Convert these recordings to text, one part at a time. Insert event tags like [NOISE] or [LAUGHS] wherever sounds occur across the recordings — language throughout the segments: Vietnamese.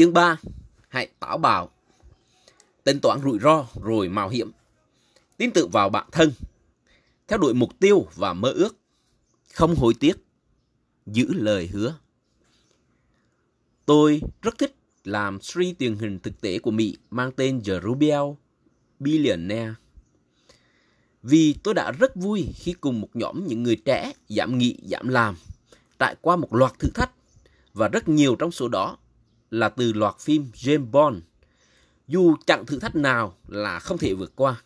Chương 3. Hãy táo bạo. Tính toán rủi ro, rồi mạo hiểm. Tin tưởng vào bản thân. Theo đuổi mục tiêu và mơ ước. Không hối tiếc. Giữ lời hứa. Tôi rất thích làm series truyền hình thực tế của Mỹ mang tên The Rubio Billionaire. Vì tôi đã rất vui khi cùng một nhóm những người trẻ giảm nghị giảm làm, trải qua một loạt thử thách và rất nhiều trong số đó là từ loạt phim James Bond. Dù chẳng thử thách nào là không thể vượt qua.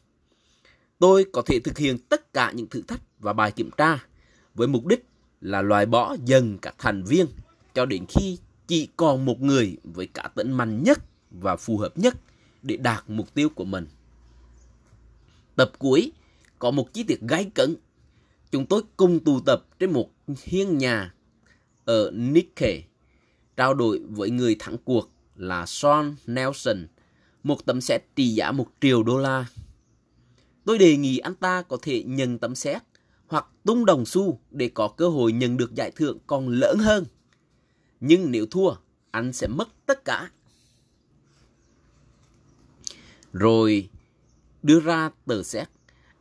Tôi có thể thực hiện tất cả những thử thách và bài kiểm tra với mục đích là loại bỏ dần các thành viên cho đến khi chỉ còn một người với cả tính mạnh nhất và phù hợp nhất để đạt mục tiêu của mình. Tập cuối có một chi tiết gay cấn. Chúng tôi cùng tụ tập trên một hiên nhà ở Nikkei trao đổi với người thắng cuộc là Sean Nelson một tấm xét trị giá một triệu đô la. Tôi đề nghị anh ta có thể nhận tấm xét hoặc tung đồng xu để có cơ hội nhận được giải thưởng còn lớn hơn. Nhưng nếu thua, anh sẽ mất tất cả. Rồi đưa ra tờ xét.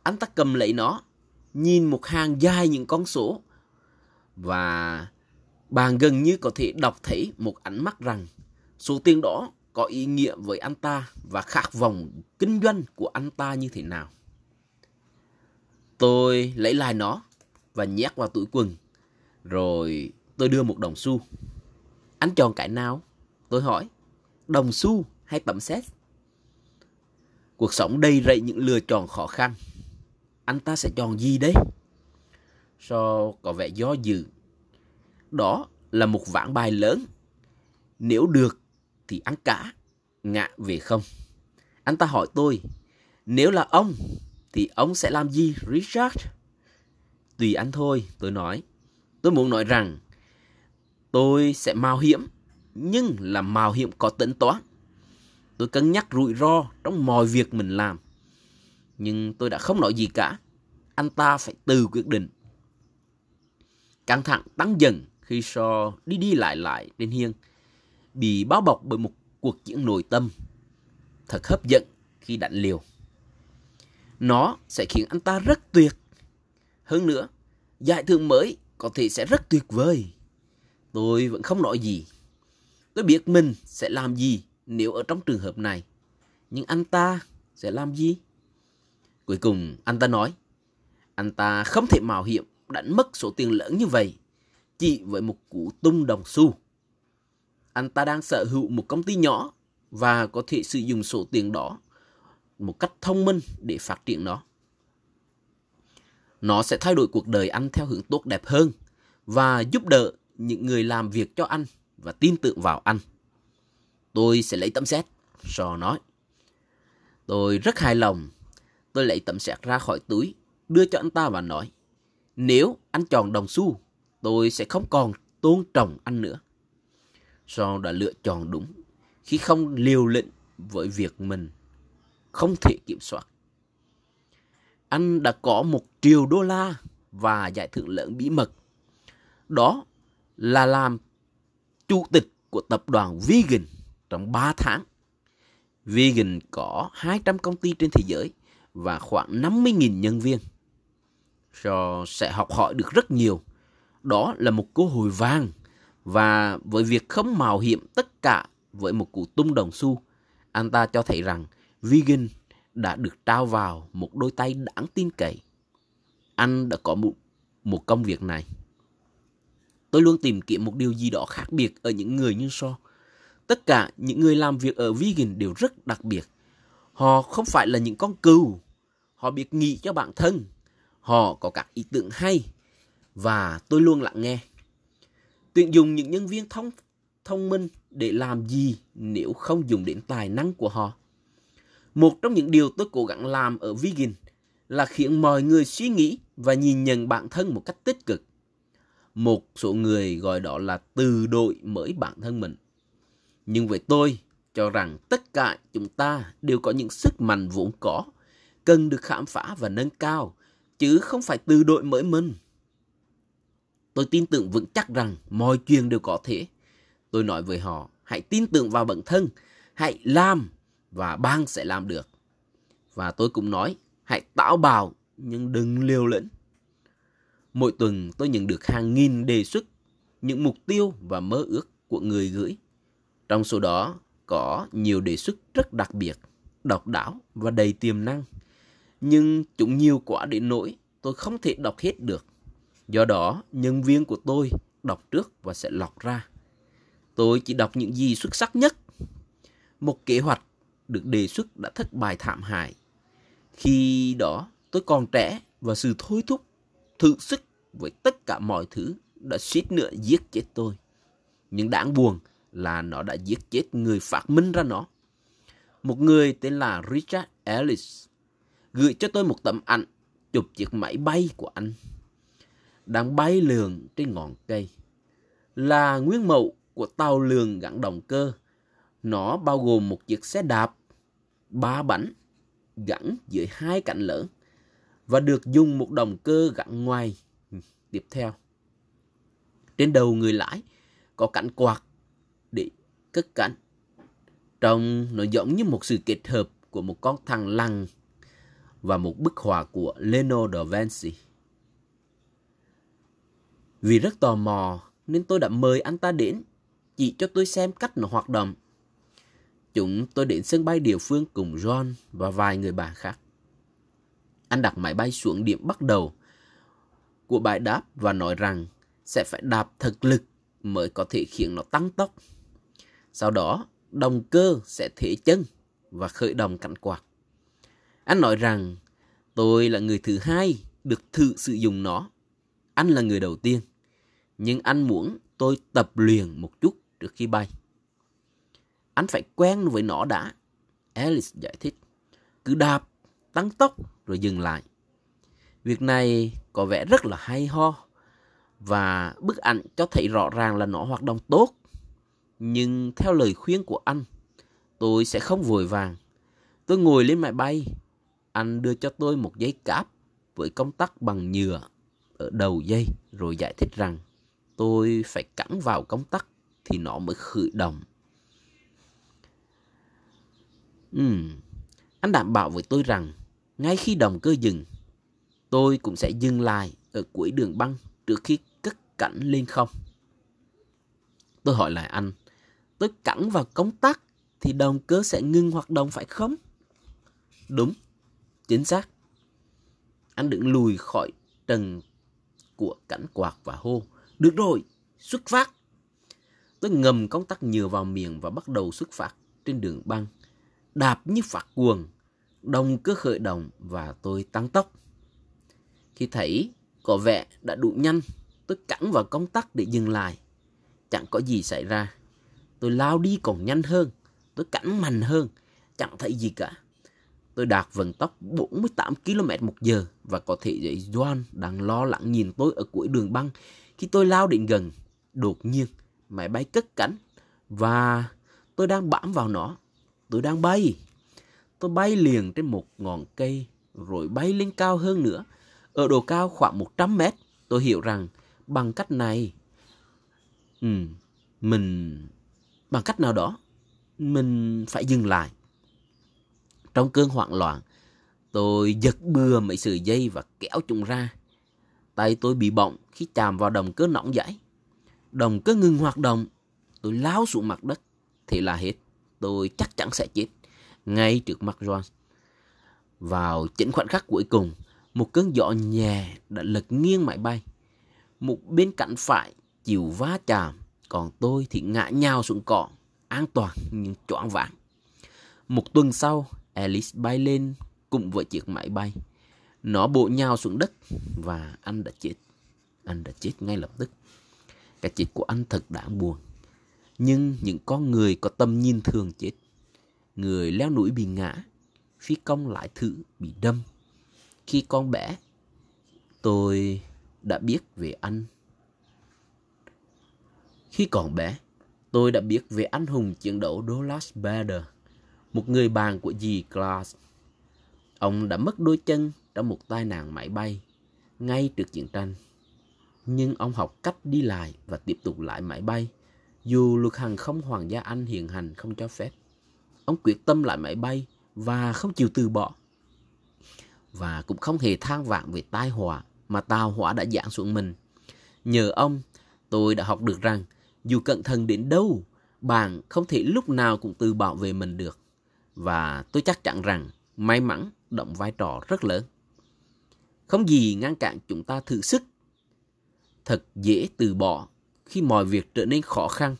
Anh ta cầm lấy nó, nhìn một hàng dài những con số và bạn gần như có thể đọc thấy một ánh mắt rằng, số tiền đó có ý nghĩa với anh ta và khát vọng kinh doanh của anh ta như thế nào. Tôi lấy lại nó và nhét vào túi quần. Rồi tôi đưa một đồng xu. Anh chọn cái nào? Tôi hỏi. Đồng xu hay tấm xét? Cuộc sống đầy rẫy những lựa chọn khó khăn. Anh ta sẽ chọn gì đấy? So có vẻ do dự đó là một vãng bài lớn. Nếu được thì ăn cả, ngạ về không. Anh ta hỏi tôi, nếu là ông thì ông sẽ làm gì Richard? Tùy anh thôi, tôi nói. Tôi muốn nói rằng tôi sẽ mạo hiểm, nhưng là mạo hiểm có tính toán. Tôi cân nhắc rủi ro trong mọi việc mình làm. Nhưng tôi đã không nói gì cả. Anh ta phải tự quyết định. Căng thẳng tăng dần khi so đi đi lại lại trên hiên, bị bao bọc bởi một cuộc chiến nội tâm thật hấp dẫn khi đánh liều. Nó sẽ khiến anh ta rất tuyệt. Hơn nữa, giải thưởng mới có thể sẽ rất tuyệt vời. Tôi vẫn không nói gì. Tôi biết mình sẽ làm gì nếu ở trong trường hợp này. Nhưng anh ta sẽ làm gì? Cuối cùng anh ta nói, anh ta không thể mạo hiểm đánh mất số tiền lớn như vậy chỉ với một cú tung đồng xu. Anh ta đang sở hữu một công ty nhỏ và có thể sử dụng số tiền đó một cách thông minh để phát triển nó. Nó sẽ thay đổi cuộc đời anh theo hướng tốt đẹp hơn và giúp đỡ những người làm việc cho anh và tin tưởng vào anh. Tôi sẽ lấy tấm xét, Sò nói. Tôi rất hài lòng. Tôi lấy tấm xét ra khỏi túi, đưa cho anh ta và nói, nếu anh chọn đồng xu tôi sẽ không còn tôn trọng anh nữa. John đã lựa chọn đúng khi không liều lĩnh với việc mình không thể kiểm soát. Anh đã có một triệu đô la và giải thưởng lớn bí mật. Đó là làm chủ tịch của tập đoàn Vegan trong 3 tháng. Vegan có 200 công ty trên thế giới và khoảng 50.000 nhân viên. So sẽ học hỏi được rất nhiều đó là một cơ hội vàng và với việc không mạo hiểm tất cả với một cú tung đồng xu, anh ta cho thấy rằng Vegan đã được trao vào một đôi tay đáng tin cậy. Anh đã có một, một công việc này. Tôi luôn tìm kiếm một điều gì đó khác biệt ở những người như So. Tất cả những người làm việc ở Vegan đều rất đặc biệt. Họ không phải là những con cừu. Họ biết nghĩ cho bản thân. Họ có các ý tưởng hay và tôi luôn lặng nghe. Tuyển dụng những nhân viên thông thông minh để làm gì nếu không dùng đến tài năng của họ. Một trong những điều tôi cố gắng làm ở Vegan là khiến mọi người suy nghĩ và nhìn nhận bản thân một cách tích cực. Một số người gọi đó là từ đội mới bản thân mình. Nhưng với tôi, cho rằng tất cả chúng ta đều có những sức mạnh vốn có, cần được khám phá và nâng cao, chứ không phải từ đội mới mình. Tôi tin tưởng vững chắc rằng mọi chuyện đều có thể. Tôi nói với họ, hãy tin tưởng vào bản thân, hãy làm và bang sẽ làm được. Và tôi cũng nói, hãy táo bào nhưng đừng liều lĩnh. Mỗi tuần tôi nhận được hàng nghìn đề xuất, những mục tiêu và mơ ước của người gửi. Trong số đó có nhiều đề xuất rất đặc biệt, độc đáo và đầy tiềm năng. Nhưng chúng nhiều quá đến nỗi tôi không thể đọc hết được. Do đó, nhân viên của tôi đọc trước và sẽ lọc ra. Tôi chỉ đọc những gì xuất sắc nhất. Một kế hoạch được đề xuất đã thất bại thảm hại. Khi đó, tôi còn trẻ và sự thôi thúc, thử sức với tất cả mọi thứ đã suýt nữa giết chết tôi. Nhưng đáng buồn là nó đã giết chết người phát minh ra nó. Một người tên là Richard Ellis gửi cho tôi một tấm ảnh chụp chiếc máy bay của anh đang bay lượn trên ngọn cây. Là nguyên mẫu của tàu lượn gắn động cơ. Nó bao gồm một chiếc xe đạp, ba bánh, gắn dưới hai cạnh lớn và được dùng một động cơ gắn ngoài. Tiếp theo, trên đầu người lái có cánh quạt để cất cánh. Trông nó giống như một sự kết hợp của một con thằng lằn và một bức họa của Leonardo da Vinci. Vì rất tò mò nên tôi đã mời anh ta đến chỉ cho tôi xem cách nó hoạt động. Chúng tôi đến sân bay địa phương cùng John và vài người bạn khác. Anh đặt máy bay xuống điểm bắt đầu của bãi đáp và nói rằng sẽ phải đạp thật lực mới có thể khiến nó tăng tốc. Sau đó, động cơ sẽ thể chân và khởi động cánh quạt. Anh nói rằng tôi là người thứ hai được thử sử dụng nó. Anh là người đầu tiên nhưng anh muốn tôi tập luyện một chút trước khi bay. Anh phải quen với nó đã. Alice giải thích. Cứ đạp, tăng tốc rồi dừng lại. Việc này có vẻ rất là hay ho. Và bức ảnh cho thấy rõ ràng là nó hoạt động tốt. Nhưng theo lời khuyên của anh, tôi sẽ không vội vàng. Tôi ngồi lên máy bay. Anh đưa cho tôi một giấy cáp với công tắc bằng nhựa ở đầu dây rồi giải thích rằng tôi phải cắn vào công tắc thì nó mới khởi động. Ừm, anh đảm bảo với tôi rằng ngay khi động cơ dừng, tôi cũng sẽ dừng lại ở cuối đường băng trước khi cất cánh lên không. Tôi hỏi lại anh, tôi cắn vào công tắc thì động cơ sẽ ngưng hoạt động phải không? Đúng, chính xác. Anh đừng lùi khỏi trần của cảnh quạt và hô. Được rồi, xuất phát. Tôi ngầm công tắc nhựa vào miệng và bắt đầu xuất phát trên đường băng. Đạp như phạt cuồng, đồng cơ khởi động và tôi tăng tốc. Khi thấy có vẻ đã đủ nhanh, tôi cẳng vào công tắc để dừng lại. Chẳng có gì xảy ra. Tôi lao đi còn nhanh hơn, tôi cẳng mạnh hơn, chẳng thấy gì cả. Tôi đạt vận tốc 48 km một giờ và có thể dậy Doan đang lo lắng nhìn tôi ở cuối đường băng khi tôi lao đến gần, đột nhiên máy bay cất cánh và tôi đang bám vào nó. Tôi đang bay. Tôi bay liền trên một ngọn cây rồi bay lên cao hơn nữa. Ở độ cao khoảng 100 mét, tôi hiểu rằng bằng cách này, ừ, mình, bằng cách nào đó, mình phải dừng lại. Trong cơn hoảng loạn, tôi giật bừa mấy sợi dây và kéo chúng ra Tay tôi bị bỏng khi chạm vào động cơ nóng dãi. Động cơ ngừng hoạt động. Tôi lao xuống mặt đất. thì là hết. Tôi chắc chắn sẽ chết. Ngay trước mặt John. Vào chính khoảnh khắc cuối cùng, một cơn gió nhẹ đã lật nghiêng máy bay. Một bên cạnh phải chịu va chạm, còn tôi thì ngã nhào xuống cỏ, an toàn nhưng choáng váng. Một tuần sau, Alice bay lên cùng với chiếc máy bay. Nó bộ nhào xuống đất và anh đã chết. Anh đã chết ngay lập tức. Cái chết của anh thật đáng buồn. Nhưng những con người có tâm nhìn thường chết. Người leo núi bị ngã, phi công lại thử bị đâm. Khi con bé, tôi đã biết về anh. Khi còn bé, tôi đã biết về anh hùng chiến đấu Douglas Bader, một người bạn của dì Glass. Ông đã mất đôi chân trong một tai nạn máy bay ngay trước chiến tranh. Nhưng ông học cách đi lại và tiếp tục lại máy bay Dù luật hàng không Hoàng gia Anh hiện hành không cho phép, ông quyết tâm lại máy bay và không chịu từ bỏ. Và cũng không hề than vãn về tai họa mà tàu hỏa đã giáng xuống mình. Nhờ ông, tôi đã học được rằng dù cẩn thận đến đâu, bạn không thể lúc nào cũng tự bảo vệ mình được. Và tôi chắc chắn rằng may mắn động vai trò rất lớn. Không gì ngăn cản chúng ta thử sức. Thật dễ từ bỏ khi mọi việc trở nên khó khăn,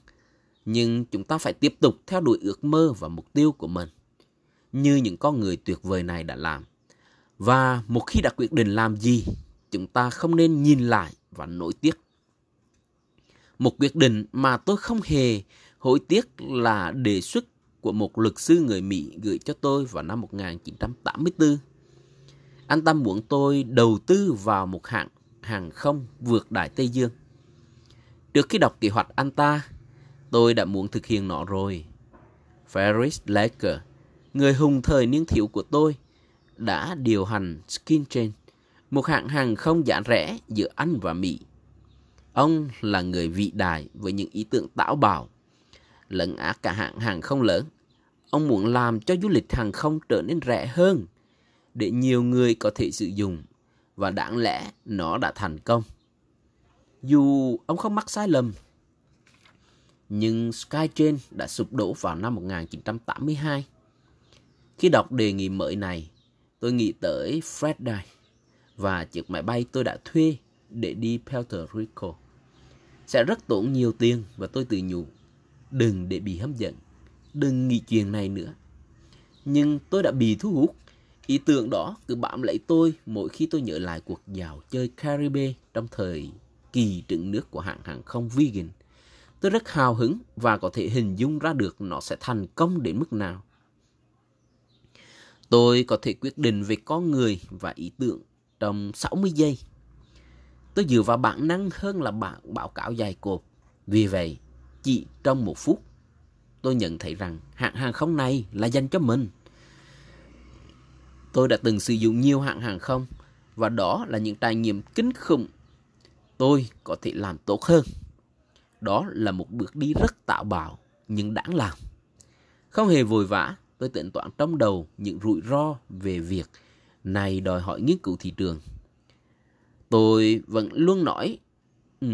nhưng chúng ta phải tiếp tục theo đuổi ước mơ và mục tiêu của mình, như những con người tuyệt vời này đã làm. Và một khi đã quyết định làm gì, chúng ta không nên nhìn lại và nổi tiếc. Một quyết định mà tôi không hề hối tiếc là đề xuất của một luật sư người Mỹ gửi cho tôi vào năm 1984. Anh ta muốn tôi đầu tư vào một hãng hàng không vượt Đại Tây Dương. Trước khi đọc kế hoạch anh ta, tôi đã muốn thực hiện nó rồi. Ferris Laker, người hùng thời niên thiếu của tôi, đã điều hành Skintrain, một hãng hàng không giá rẻ giữa Anh và Mỹ. Ông là người vĩ đại với những ý tưởng táo bạo, lẫn ác cả hãng hàng không lớn. Ông muốn làm cho du lịch hàng không trở nên rẻ hơn, để nhiều người có thể sử dụng, và đáng lẽ nó đã thành công. Dù ông không mắc sai lầm, nhưng Skytrain đã sụp đổ vào năm 1982. Khi đọc đề nghị mới này, tôi nghĩ tới Fred Dye và chiếc máy bay tôi đã thuê để đi Puerto Rico. Sẽ rất tốn nhiều tiền và tôi tự nhủ, đừng để bị hấp dẫn, đừng nghĩ chuyện này nữa. Nhưng tôi đã bị thu hút. Ý tưởng đó cứ bám lấy tôi mỗi khi tôi nhớ lại cuộc dạo chơi Caribe trong thời kỳ trứng nước của hãng hàng không vegan. Tôi rất hào hứng và có thể hình dung ra được nó sẽ thành công đến mức nào. Tôi có thể quyết định về con người và ý tưởng trong 60 giây. Tôi dựa vào bản năng hơn là bản báo cáo dài cột. Vì vậy, chỉ trong một phút, tôi nhận thấy rằng hãng hàng không này là dành cho mình. Tôi đã từng sử dụng nhiều hãng hàng không và đó là những trải nghiệm kinh khủng. Tôi có thể làm tốt hơn. Đó là một bước đi rất tạo bạo nhưng đáng làm. Không hề vội vã, tôi tính toán trong đầu những rủi ro về việc này đòi hỏi nghiên cứu thị trường. Tôi vẫn luôn nói, ừ,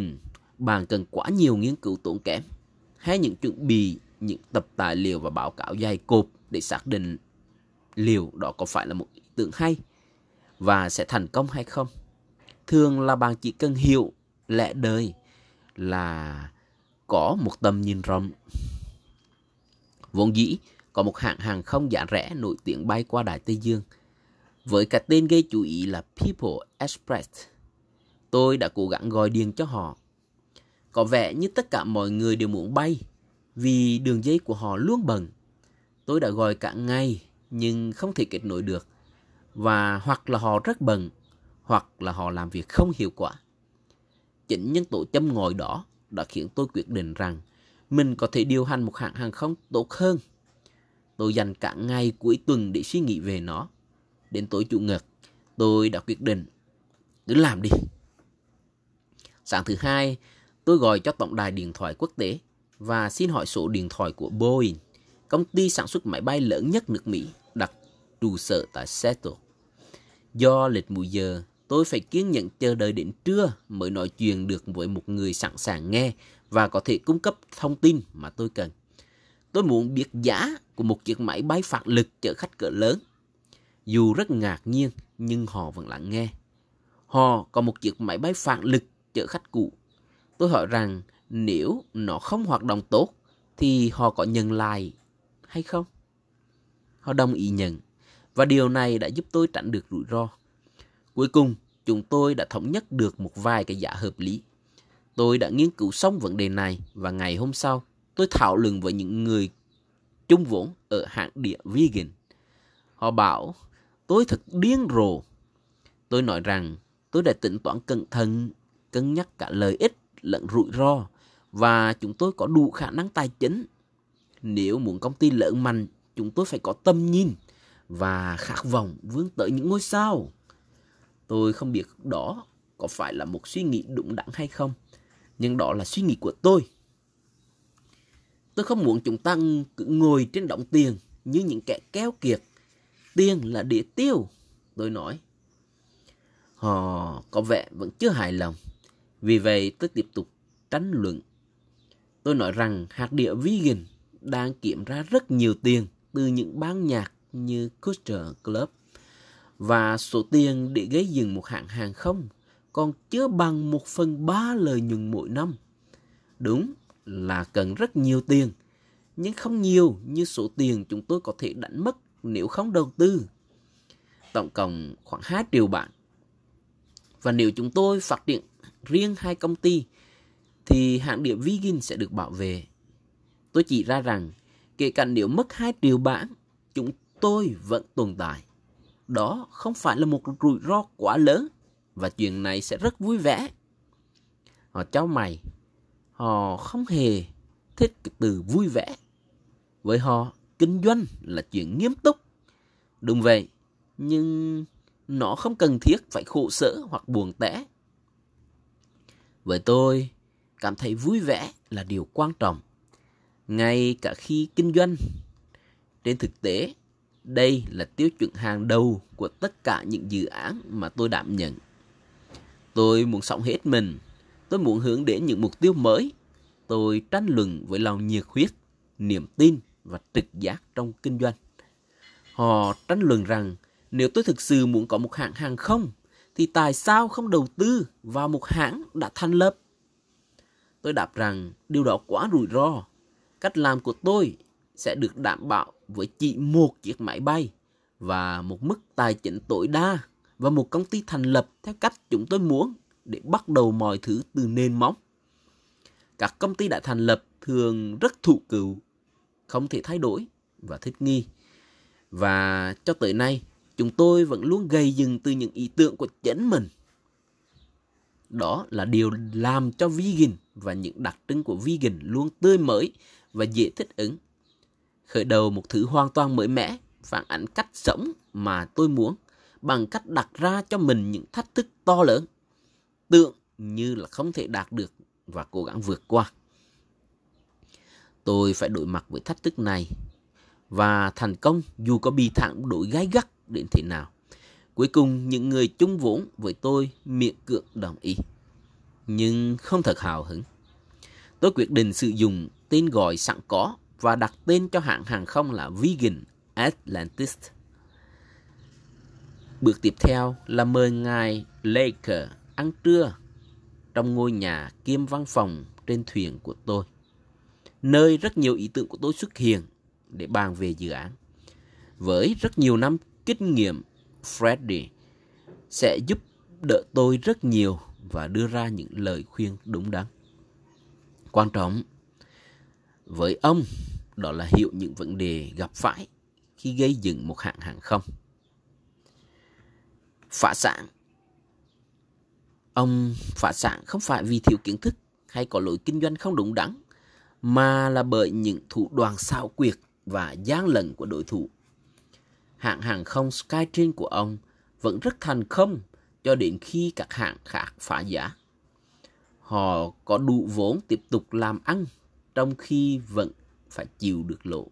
bạn cần quá nhiều nghiên cứu tốn kém, hay những chuẩn bị những tập tài liệu và báo cáo dài cộp để xác định liệu đó có phải là một ý tưởng hay và sẽ thành công hay không. Thường là bạn chỉ cần hiểu lẽ đời là có một tầm nhìn rộng. Vốn dĩ, có một hãng hàng không giá rẻ nổi tiếng bay qua Đại Tây Dương. Với cái tên gây chú ý là People Express, tôi đã cố gắng gọi điện cho họ. Có vẻ như tất cả mọi người đều muốn bay, vì đường dây của họ luôn bận. Tôi đã gọi cả ngày, nhưng không thể kết nối được. Và hoặc là họ rất bận, hoặc là họ làm việc không hiệu quả. Chính nhân tố châm ngòi đó đã khiến tôi quyết định rằng mình có thể điều hành một hãng hàng không tốt hơn Tôi dành cả ngày cuối tuần để suy nghĩ về nó. Đến tối chủ nhật, tôi đã quyết định cứ làm đi. Sáng thứ hai, tôi gọi cho tổng đài điện thoại quốc tế và xin hỏi số điện thoại của Boeing, công ty sản xuất máy bay lớn nhất nước Mỹ, trụ sở tại Seattle. Do lịch mùi giờ, tôi phải kiên nhẫn chờ đợi đến trưa mới nói chuyện được với một người sẵn sàng nghe và có thể cung cấp thông tin mà tôi cần. Tôi muốn biết giá của một chiếc máy bay phản lực chở khách cỡ lớn. Dù rất ngạc nhiên, nhưng họ vẫn lắng nghe. Họ có một chiếc máy bay phản lực chở khách cũ. Tôi hỏi rằng nếu nó không hoạt động tốt, thì họ có nhận lại hay không? Họ đồng ý nhận, và điều này đã giúp tôi tránh được rủi ro. Cuối cùng, chúng tôi đã thống nhất được một vài cái giá hợp lý. Tôi đã nghiên cứu xong vấn đề này và ngày hôm sau, tôi thảo luận với những người chung vốn ở hãng địa vegan. Họ bảo tôi thật điên rồ. Tôi nói rằng tôi đã tính toán cẩn thận, cân nhắc cả lợi ích lẫn rủi ro và chúng tôi có đủ khả năng tài chính. Nếu muốn công ty lớn mạnh, chúng tôi phải có tâm nhìn và khát vọng vươn tới những ngôi sao. Tôi không biết đó có phải là một suy nghĩ đúng đắn hay không, nhưng đó là suy nghĩ của tôi. Tôi không muốn chúng ta cứ ngồi trên đống tiền như những kẻ keo kiệt. Tiền là để tiêu, tôi nói. Họ có vẻ vẫn chưa hài lòng. Vì vậy tôi tiếp tục tranh luận. Tôi nói rằng hạt địa vegan đang kiếm ra rất nhiều tiền từ những ban nhạc như Custer Club và số tiền để gây dựng một hãng hàng không còn chưa bằng một phần ba lợi nhuận mỗi năm. Đúng là cần rất nhiều tiền, nhưng không nhiều như số tiền chúng tôi có thể đánh mất nếu không đầu tư. Tổng cộng khoảng 2 triệu bảng. Và nếu chúng tôi phát triển riêng hai công ty, thì hãng địa Vigin sẽ được bảo vệ. Tôi chỉ ra rằng, kể cả nếu mất 2 triệu bảng, chúng tôi vẫn tồn tại. Đó không phải là một rủi ro quá lớn và chuyện này sẽ rất vui vẻ. Họ cháu mày, họ không hề thích cái từ vui vẻ. Với họ, kinh doanh là chuyện nghiêm túc. Đúng vậy, nhưng nó không cần thiết phải khổ sở hoặc buồn tẻ. Với tôi, cảm thấy vui vẻ là điều quan trọng. Ngay cả khi kinh doanh, trên thực tế, đây là tiêu chuẩn hàng đầu của tất cả những dự án mà tôi đảm nhận. Tôi muốn sống hết mình. Tôi muốn hướng đến những mục tiêu mới. Tôi tranh luận với lòng nhiệt huyết, niềm tin và trực giác trong kinh doanh. Họ tranh luận rằng nếu tôi thực sự muốn có một hãng hàng không, thì tại sao không đầu tư vào một hãng đã thành lập? Tôi đáp rằng điều đó quá rủi ro. Cách làm của tôi sẽ được đảm bảo với chỉ một chiếc máy bay và một mức tài chính tối đa và một công ty thành lập theo cách chúng tôi muốn để bắt đầu mọi thứ từ nền móng. Các công ty đã thành lập thường rất thụ cựu, không thể thay đổi và thích nghi. Và cho tới nay, chúng tôi vẫn luôn gây dựng từ những ý tưởng của chính mình. Đó là điều làm cho vegan và những đặc trưng của vegan luôn tươi mới và dễ thích ứng. Khởi đầu một thứ hoàn toàn mới mẻ, phản ảnh cách sống mà tôi muốn bằng cách đặt ra cho mình những thách thức to lớn, tượng như là không thể đạt được và cố gắng vượt qua. Tôi phải đối mặt với thách thức này và thành công dù có bị thẳng đổi gai gắt đến thế nào. Cuối cùng những người chung vốn với tôi miệng cưỡng đồng ý. Nhưng không thật hào hứng. Tôi quyết định sử dụng tên gọi sẵn có và đặt tên cho hãng hàng không là Vegan Atlantis. Bước tiếp theo là mời ngài Laker ăn trưa trong ngôi nhà kiêm văn phòng trên thuyền của tôi, nơi rất nhiều ý tưởng của tôi xuất hiện để bàn về dự án. Với rất nhiều năm kinh nghiệm, Freddy sẽ giúp đỡ tôi rất nhiều và đưa ra những lời khuyên đúng đắn. Quan trọng với ông đó là hiểu những vấn đề gặp phải khi gây dựng một hãng hàng không. Phá sản Ông phá sản không phải vì thiếu kiến thức hay có lỗi kinh doanh không đúng đắn, mà là bởi những thủ đoạn xảo quyệt và gian lận của đối thủ. Hãng hàng không Skytrain của ông vẫn rất thành công cho đến khi các hãng khác phá giá. Họ có đủ vốn tiếp tục làm ăn trong khi vẫn phải chịu được lỗ.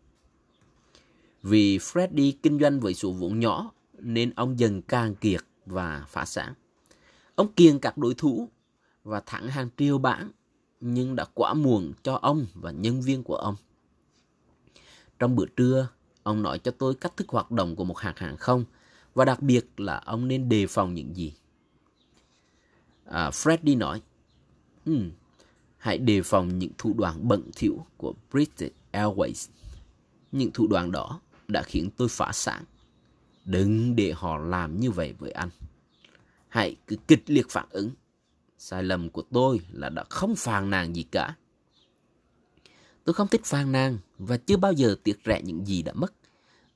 Vì Freddy kinh doanh với số vốn nhỏ nên ông dần càng kiệt và phá sản. Ông kiêng các đối thủ và thẳng hàng triệu bảng nhưng đã quá muộn cho ông và nhân viên của ông. Trong bữa trưa, ông nói cho tôi cách thức hoạt động của một hãng hàng không và đặc biệt là ông nên đề phòng những gì. À, Freddy nói, hmm, hãy đề phòng những thủ đoạn bẩn thỉu của British Airways. Những thủ đoạn đó đã khiến tôi phá sản. Đừng để họ làm như vậy với anh. Hãy cứ kịch liệt phản ứng. Sai lầm của tôi là đã không phàn nàn gì cả. Tôi không thích phàn nàn và chưa bao giờ tiếc rẻ những gì đã mất.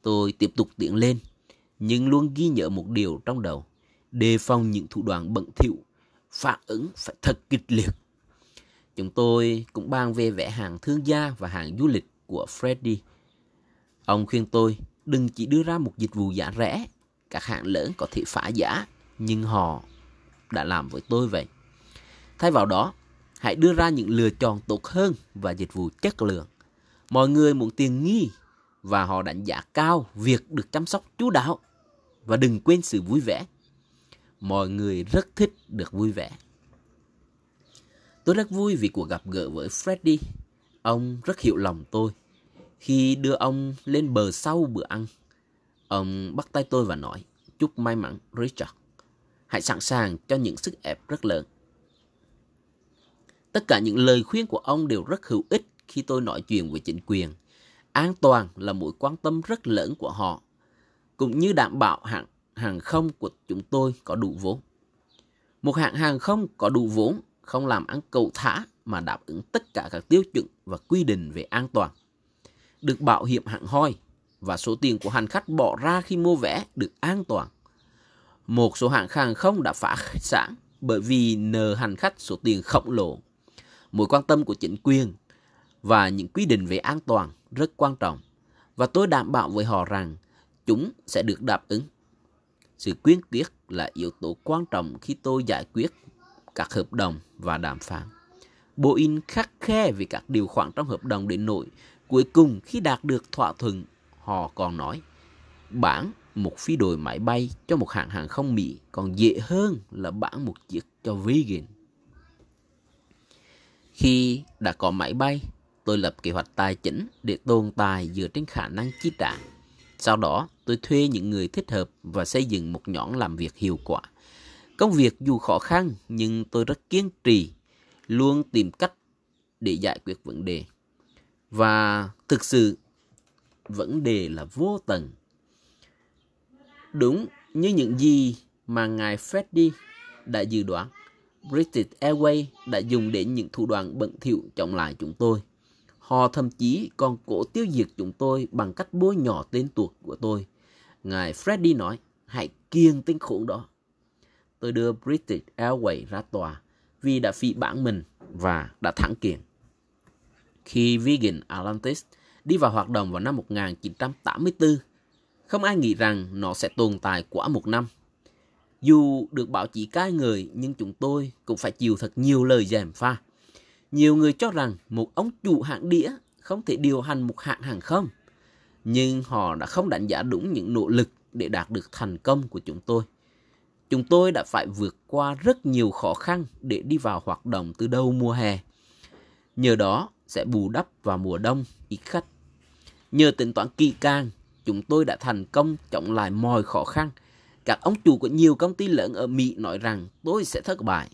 Tôi tiếp tục tiến lên, nhưng luôn ghi nhớ một điều trong đầu. Đề phòng những thủ đoạn bẩn thỉu, phản ứng phải thật kịch liệt. Chúng tôi cũng bàn về vẽ hàng thương gia và hàng du lịch của Freddy. Ông khuyên tôi đừng chỉ đưa ra một dịch vụ giá rẻ. Các hãng lớn có thể phá giá, nhưng họ đã làm với tôi vậy. Thay vào đó, hãy đưa ra những lựa chọn tốt hơn và dịch vụ chất lượng. Mọi người muốn tiền nghi và họ đánh giá cao việc được chăm sóc chú đáo và đừng quên sự vui vẻ. Mọi người rất thích được vui vẻ. Tôi rất vui vì cuộc gặp gỡ với Freddy. Ông rất hiểu lòng tôi. Khi đưa ông lên bờ sau bữa ăn, ông bắt tay tôi và nói, chúc may mắn Richard. Hãy sẵn sàng cho những sức ép rất lớn. Tất cả những lời khuyên của ông đều rất hữu ích khi tôi nói chuyện với chính quyền. An toàn là mối quan tâm rất lớn của họ, cũng như đảm bảo hãng hàng không của chúng tôi có đủ vốn. Một hãng hàng không có đủ vốn không làm ăn cầu thả mà đáp ứng tất cả các tiêu chuẩn và quy định về an toàn. Được bảo hiểm hạng hoi và số tiền của hành khách bỏ ra khi mua vé được an toàn. Một số hãng hàng không đã phá [LAUGHS] sản bởi vì nợ hành khách số tiền khổng lồ. Mối quan tâm của chính quyền và những quy định về an toàn rất quan trọng và tôi đảm bảo với họ rằng chúng sẽ được đáp ứng. Sự quyến quyết là yếu tố quan trọng khi tôi giải quyết các hợp đồng và đàm phán. Boeing khắc khe về các điều khoản trong hợp đồng đến nỗi cuối cùng khi đạt được thỏa thuận, họ còn nói bán một phi đội máy bay cho một hãng hàng không Mỹ còn dễ hơn là bán một chiếc cho Vegan. Khi đã có máy bay, tôi lập kế hoạch tài chính để tồn tại dựa trên khả năng chi trả. Sau đó, tôi thuê những người thích hợp và xây dựng một nhóm làm việc hiệu quả. Công việc dù khó khăn nhưng tôi rất kiên trì, luôn tìm cách để giải quyết vấn đề. Và thực sự vấn đề là vô tận. Đúng như những gì mà ngài Freddy đã dự đoán, British Airways đã dùng đến những thủ đoạn bẩn thỉu chống lại chúng tôi. Họ thậm chí còn cố tiêu diệt chúng tôi bằng cách bôi nhỏ tên tuột của tôi. Ngài Freddy nói, hãy kiêng tên khốn đó tôi đưa British Airways ra tòa vì đã phỉ bản mình và đã thắng kiện. Khi Virgin Atlantic đi vào hoạt động vào năm 1984, không ai nghĩ rằng nó sẽ tồn tại quá một năm. Dù được báo chí cai người nhưng chúng tôi cũng phải chịu thật nhiều lời dèm pha. Nhiều người cho rằng một ông chủ hãng đĩa không thể điều hành một hãng hàng không. Nhưng họ đã không đánh giá đúng những nỗ lực để đạt được thành công của chúng tôi. Chúng tôi đã phải vượt qua rất nhiều khó khăn để đi vào hoạt động từ đầu mùa hè. Nhờ đó sẽ bù đắp vào mùa đông ít khách. Nhờ tính toán kỳ càng, chúng tôi đã thành công chống lại mọi khó khăn. Các ông chủ của nhiều công ty lớn ở Mỹ nói rằng tôi sẽ thất bại.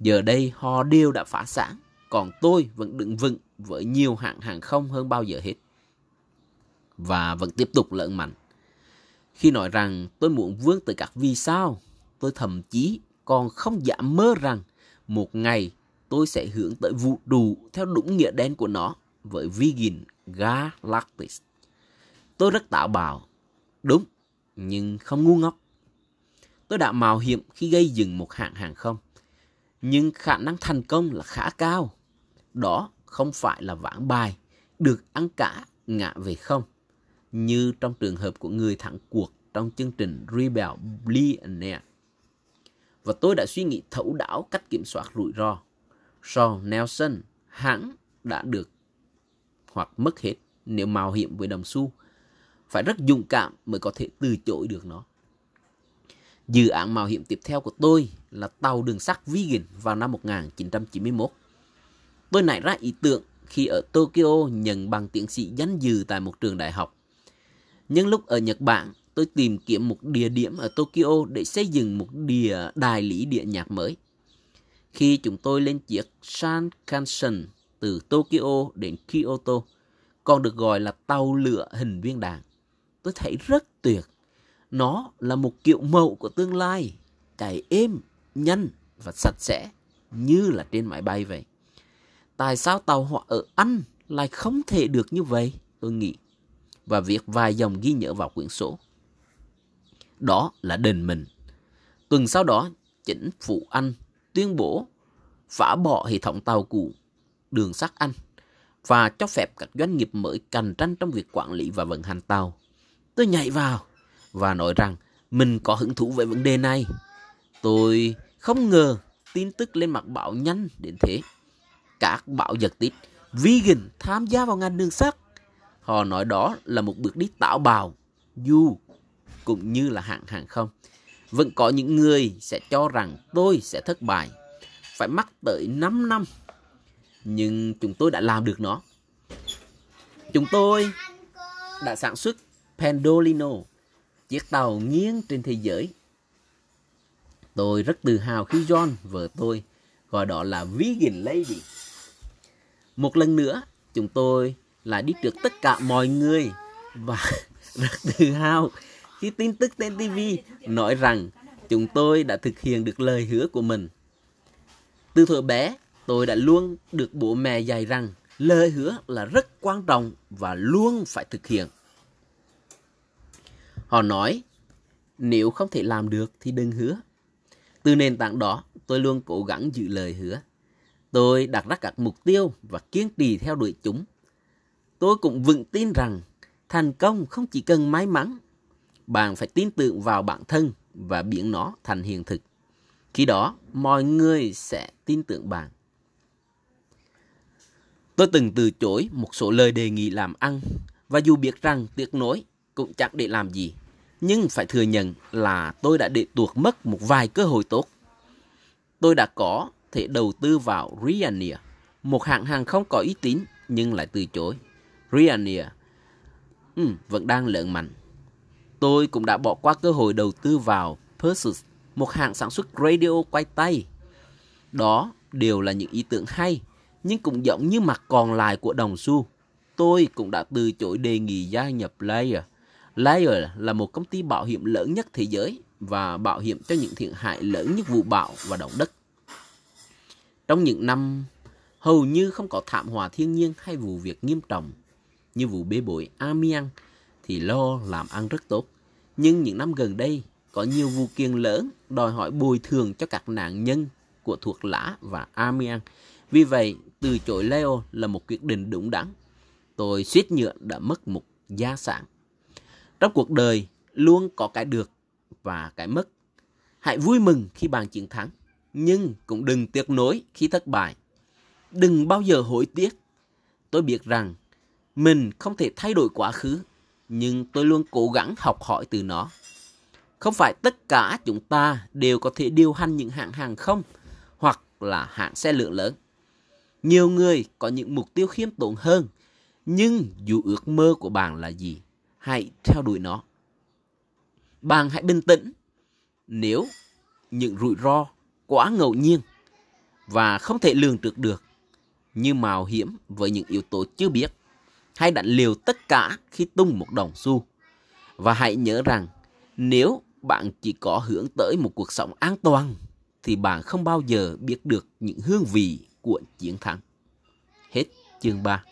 Giờ đây họ đều đã phá sản, còn tôi vẫn đứng vững với nhiều hãng hàng không hơn bao giờ hết. Và vẫn tiếp tục lớn mạnh. Khi nói rằng tôi muốn vươn tới các vì sao, tôi thậm chí còn không dám mơ rằng một ngày tôi sẽ hướng tới vũ trụ theo đúng nghĩa đen của nó với Vegan Galactic. Tôi rất tạo bạo, đúng, nhưng không ngu ngốc. Tôi đã mạo hiểm khi gây dựng một hãng hàng không, nhưng khả năng thành công là khá cao. Đó không phải là vãng bài, được ăn cả ngã về không, như trong trường hợp của người thắng cuộc trong chương trình Rebel Billionaire và tôi đã suy nghĩ thấu đáo cách kiểm soát rủi ro. Sean Nelson hãng đã được hoặc mất hết nếu mạo hiểm với đồng xu. Phải rất dũng cảm mới có thể từ chối được nó. Dự án mạo hiểm tiếp theo của tôi là tàu đường sắt vegan vào năm 1991. Tôi nảy ra ý tưởng khi ở Tokyo nhận bằng tiến sĩ danh dự tại một trường đại học. Nhưng lúc ở Nhật Bản, tôi tìm kiếm một địa điểm ở Tokyo để xây dựng một địa đài lý địa nhạc mới. Khi chúng tôi lên chiếc Shinkansen từ Tokyo đến Kyoto, còn được gọi là tàu lửa hình viên đạn, tôi thấy rất tuyệt. Nó là một kiểu mẫu của tương lai, chạy êm, nhanh và sạch sẽ như là trên máy bay vậy. Tại sao tàu họ ở Anh lại không thể được như vậy? Tôi nghĩ. Và viết vài dòng ghi nhớ vào quyển sổ đó là đền mình. Tuần sau đó, chính phủ Anh tuyên bố phá bỏ hệ thống tàu cũ đường sắt Anh và cho phép các doanh nghiệp mới cạnh tranh trong việc quản lý và vận hành tàu. Tôi nhảy vào và nói rằng mình có hứng thú về vấn đề này. Tôi không ngờ tin tức lên mặt báo nhanh đến thế. Các báo giật tít vegan tham gia vào ngành đường sắt. Họ nói đó là một bước đi tạo bào, dù cũng như là hạng hàng không. Vẫn có những người sẽ cho rằng tôi sẽ thất bại, phải mất tới 5 năm. Nhưng chúng tôi đã làm được nó. Chúng tôi đã sản xuất Pendolino, chiếc tàu nghiêng trên thế giới. Tôi rất tự hào khi John, vợ tôi, gọi đó là Vegan Lady. Một lần nữa, chúng tôi lại đi trước tất cả mọi người và [LAUGHS] rất tự hào khi tin tức trên TV nói rằng chúng tôi đã thực hiện được lời hứa của mình. Từ thuở bé, tôi đã luôn được bố mẹ dạy rằng lời hứa là rất quan trọng và luôn phải thực hiện. Họ nói, nếu không thể làm được thì đừng hứa. Từ nền tảng đó, tôi luôn cố gắng giữ lời hứa. Tôi đặt ra các mục tiêu và kiên trì theo đuổi chúng. Tôi cũng vững tin rằng thành công không chỉ cần may mắn. Bạn phải tin tưởng vào bản thân và biến nó thành hiện thực. Khi đó, mọi người sẽ tin tưởng bạn. Tôi từng từ chối một số lời đề nghị làm ăn và dù biết rằng tiếc nối cũng chẳng để làm gì. Nhưng phải thừa nhận là tôi đã để tuột mất một vài cơ hội tốt. Tôi đã có thể đầu tư vào Ryanair, một hãng hàng không có uy tín nhưng lại từ chối. Ryanair ừ, vẫn đang lớn mạnh. Tôi cũng đã bỏ qua cơ hội đầu tư vào Persus, một hãng sản xuất radio quay tay. Đó đều là những ý tưởng hay, nhưng cũng giống như mặt còn lại của đồng xu. Tôi cũng đã từ chối đề nghị gia nhập Layer. Layer là một công ty bảo hiểm lớn nhất thế giới và bảo hiểm cho những thiệt hại lớn nhất vụ bão và động đất. Trong những năm hầu như không có thảm họa thiên nhiên hay vụ việc nghiêm trọng như vụ bê bối Amiens thì lo làm ăn rất tốt. Nhưng những năm gần đây có nhiều vụ kiện lớn đòi hỏi bồi thường cho các nạn nhân của thuộc lã và Amiens. Vì vậy, từ chối Leo là một quyết định đúng đắn. Tôi suýt nhựa đã mất một gia sản. Trong cuộc đời, luôn có cái được và cái mất. Hãy vui mừng khi bạn chiến thắng, nhưng cũng đừng tiếc nối khi thất bại. Đừng bao giờ hối tiếc. Tôi biết rằng mình không thể thay đổi quá khứ, nhưng tôi luôn cố gắng học hỏi từ nó. Không phải tất cả chúng ta đều có thể điều hành những hãng hàng không hoặc là hãng xe lượng lớn. Nhiều người có những mục tiêu khiêm tốn hơn, nhưng dù ước mơ của bạn là gì, hãy theo đuổi nó. Bạn hãy bình tĩnh nếu những rủi ro quá ngẫu nhiên và không thể lường trước được như mạo hiểm với những yếu tố chưa biết hay đánh liều tất cả khi tung một đồng xu. Và hãy nhớ rằng, nếu bạn chỉ có hướng tới một cuộc sống an toàn, thì bạn không bao giờ biết được những hương vị của chiến thắng. Hết chương 3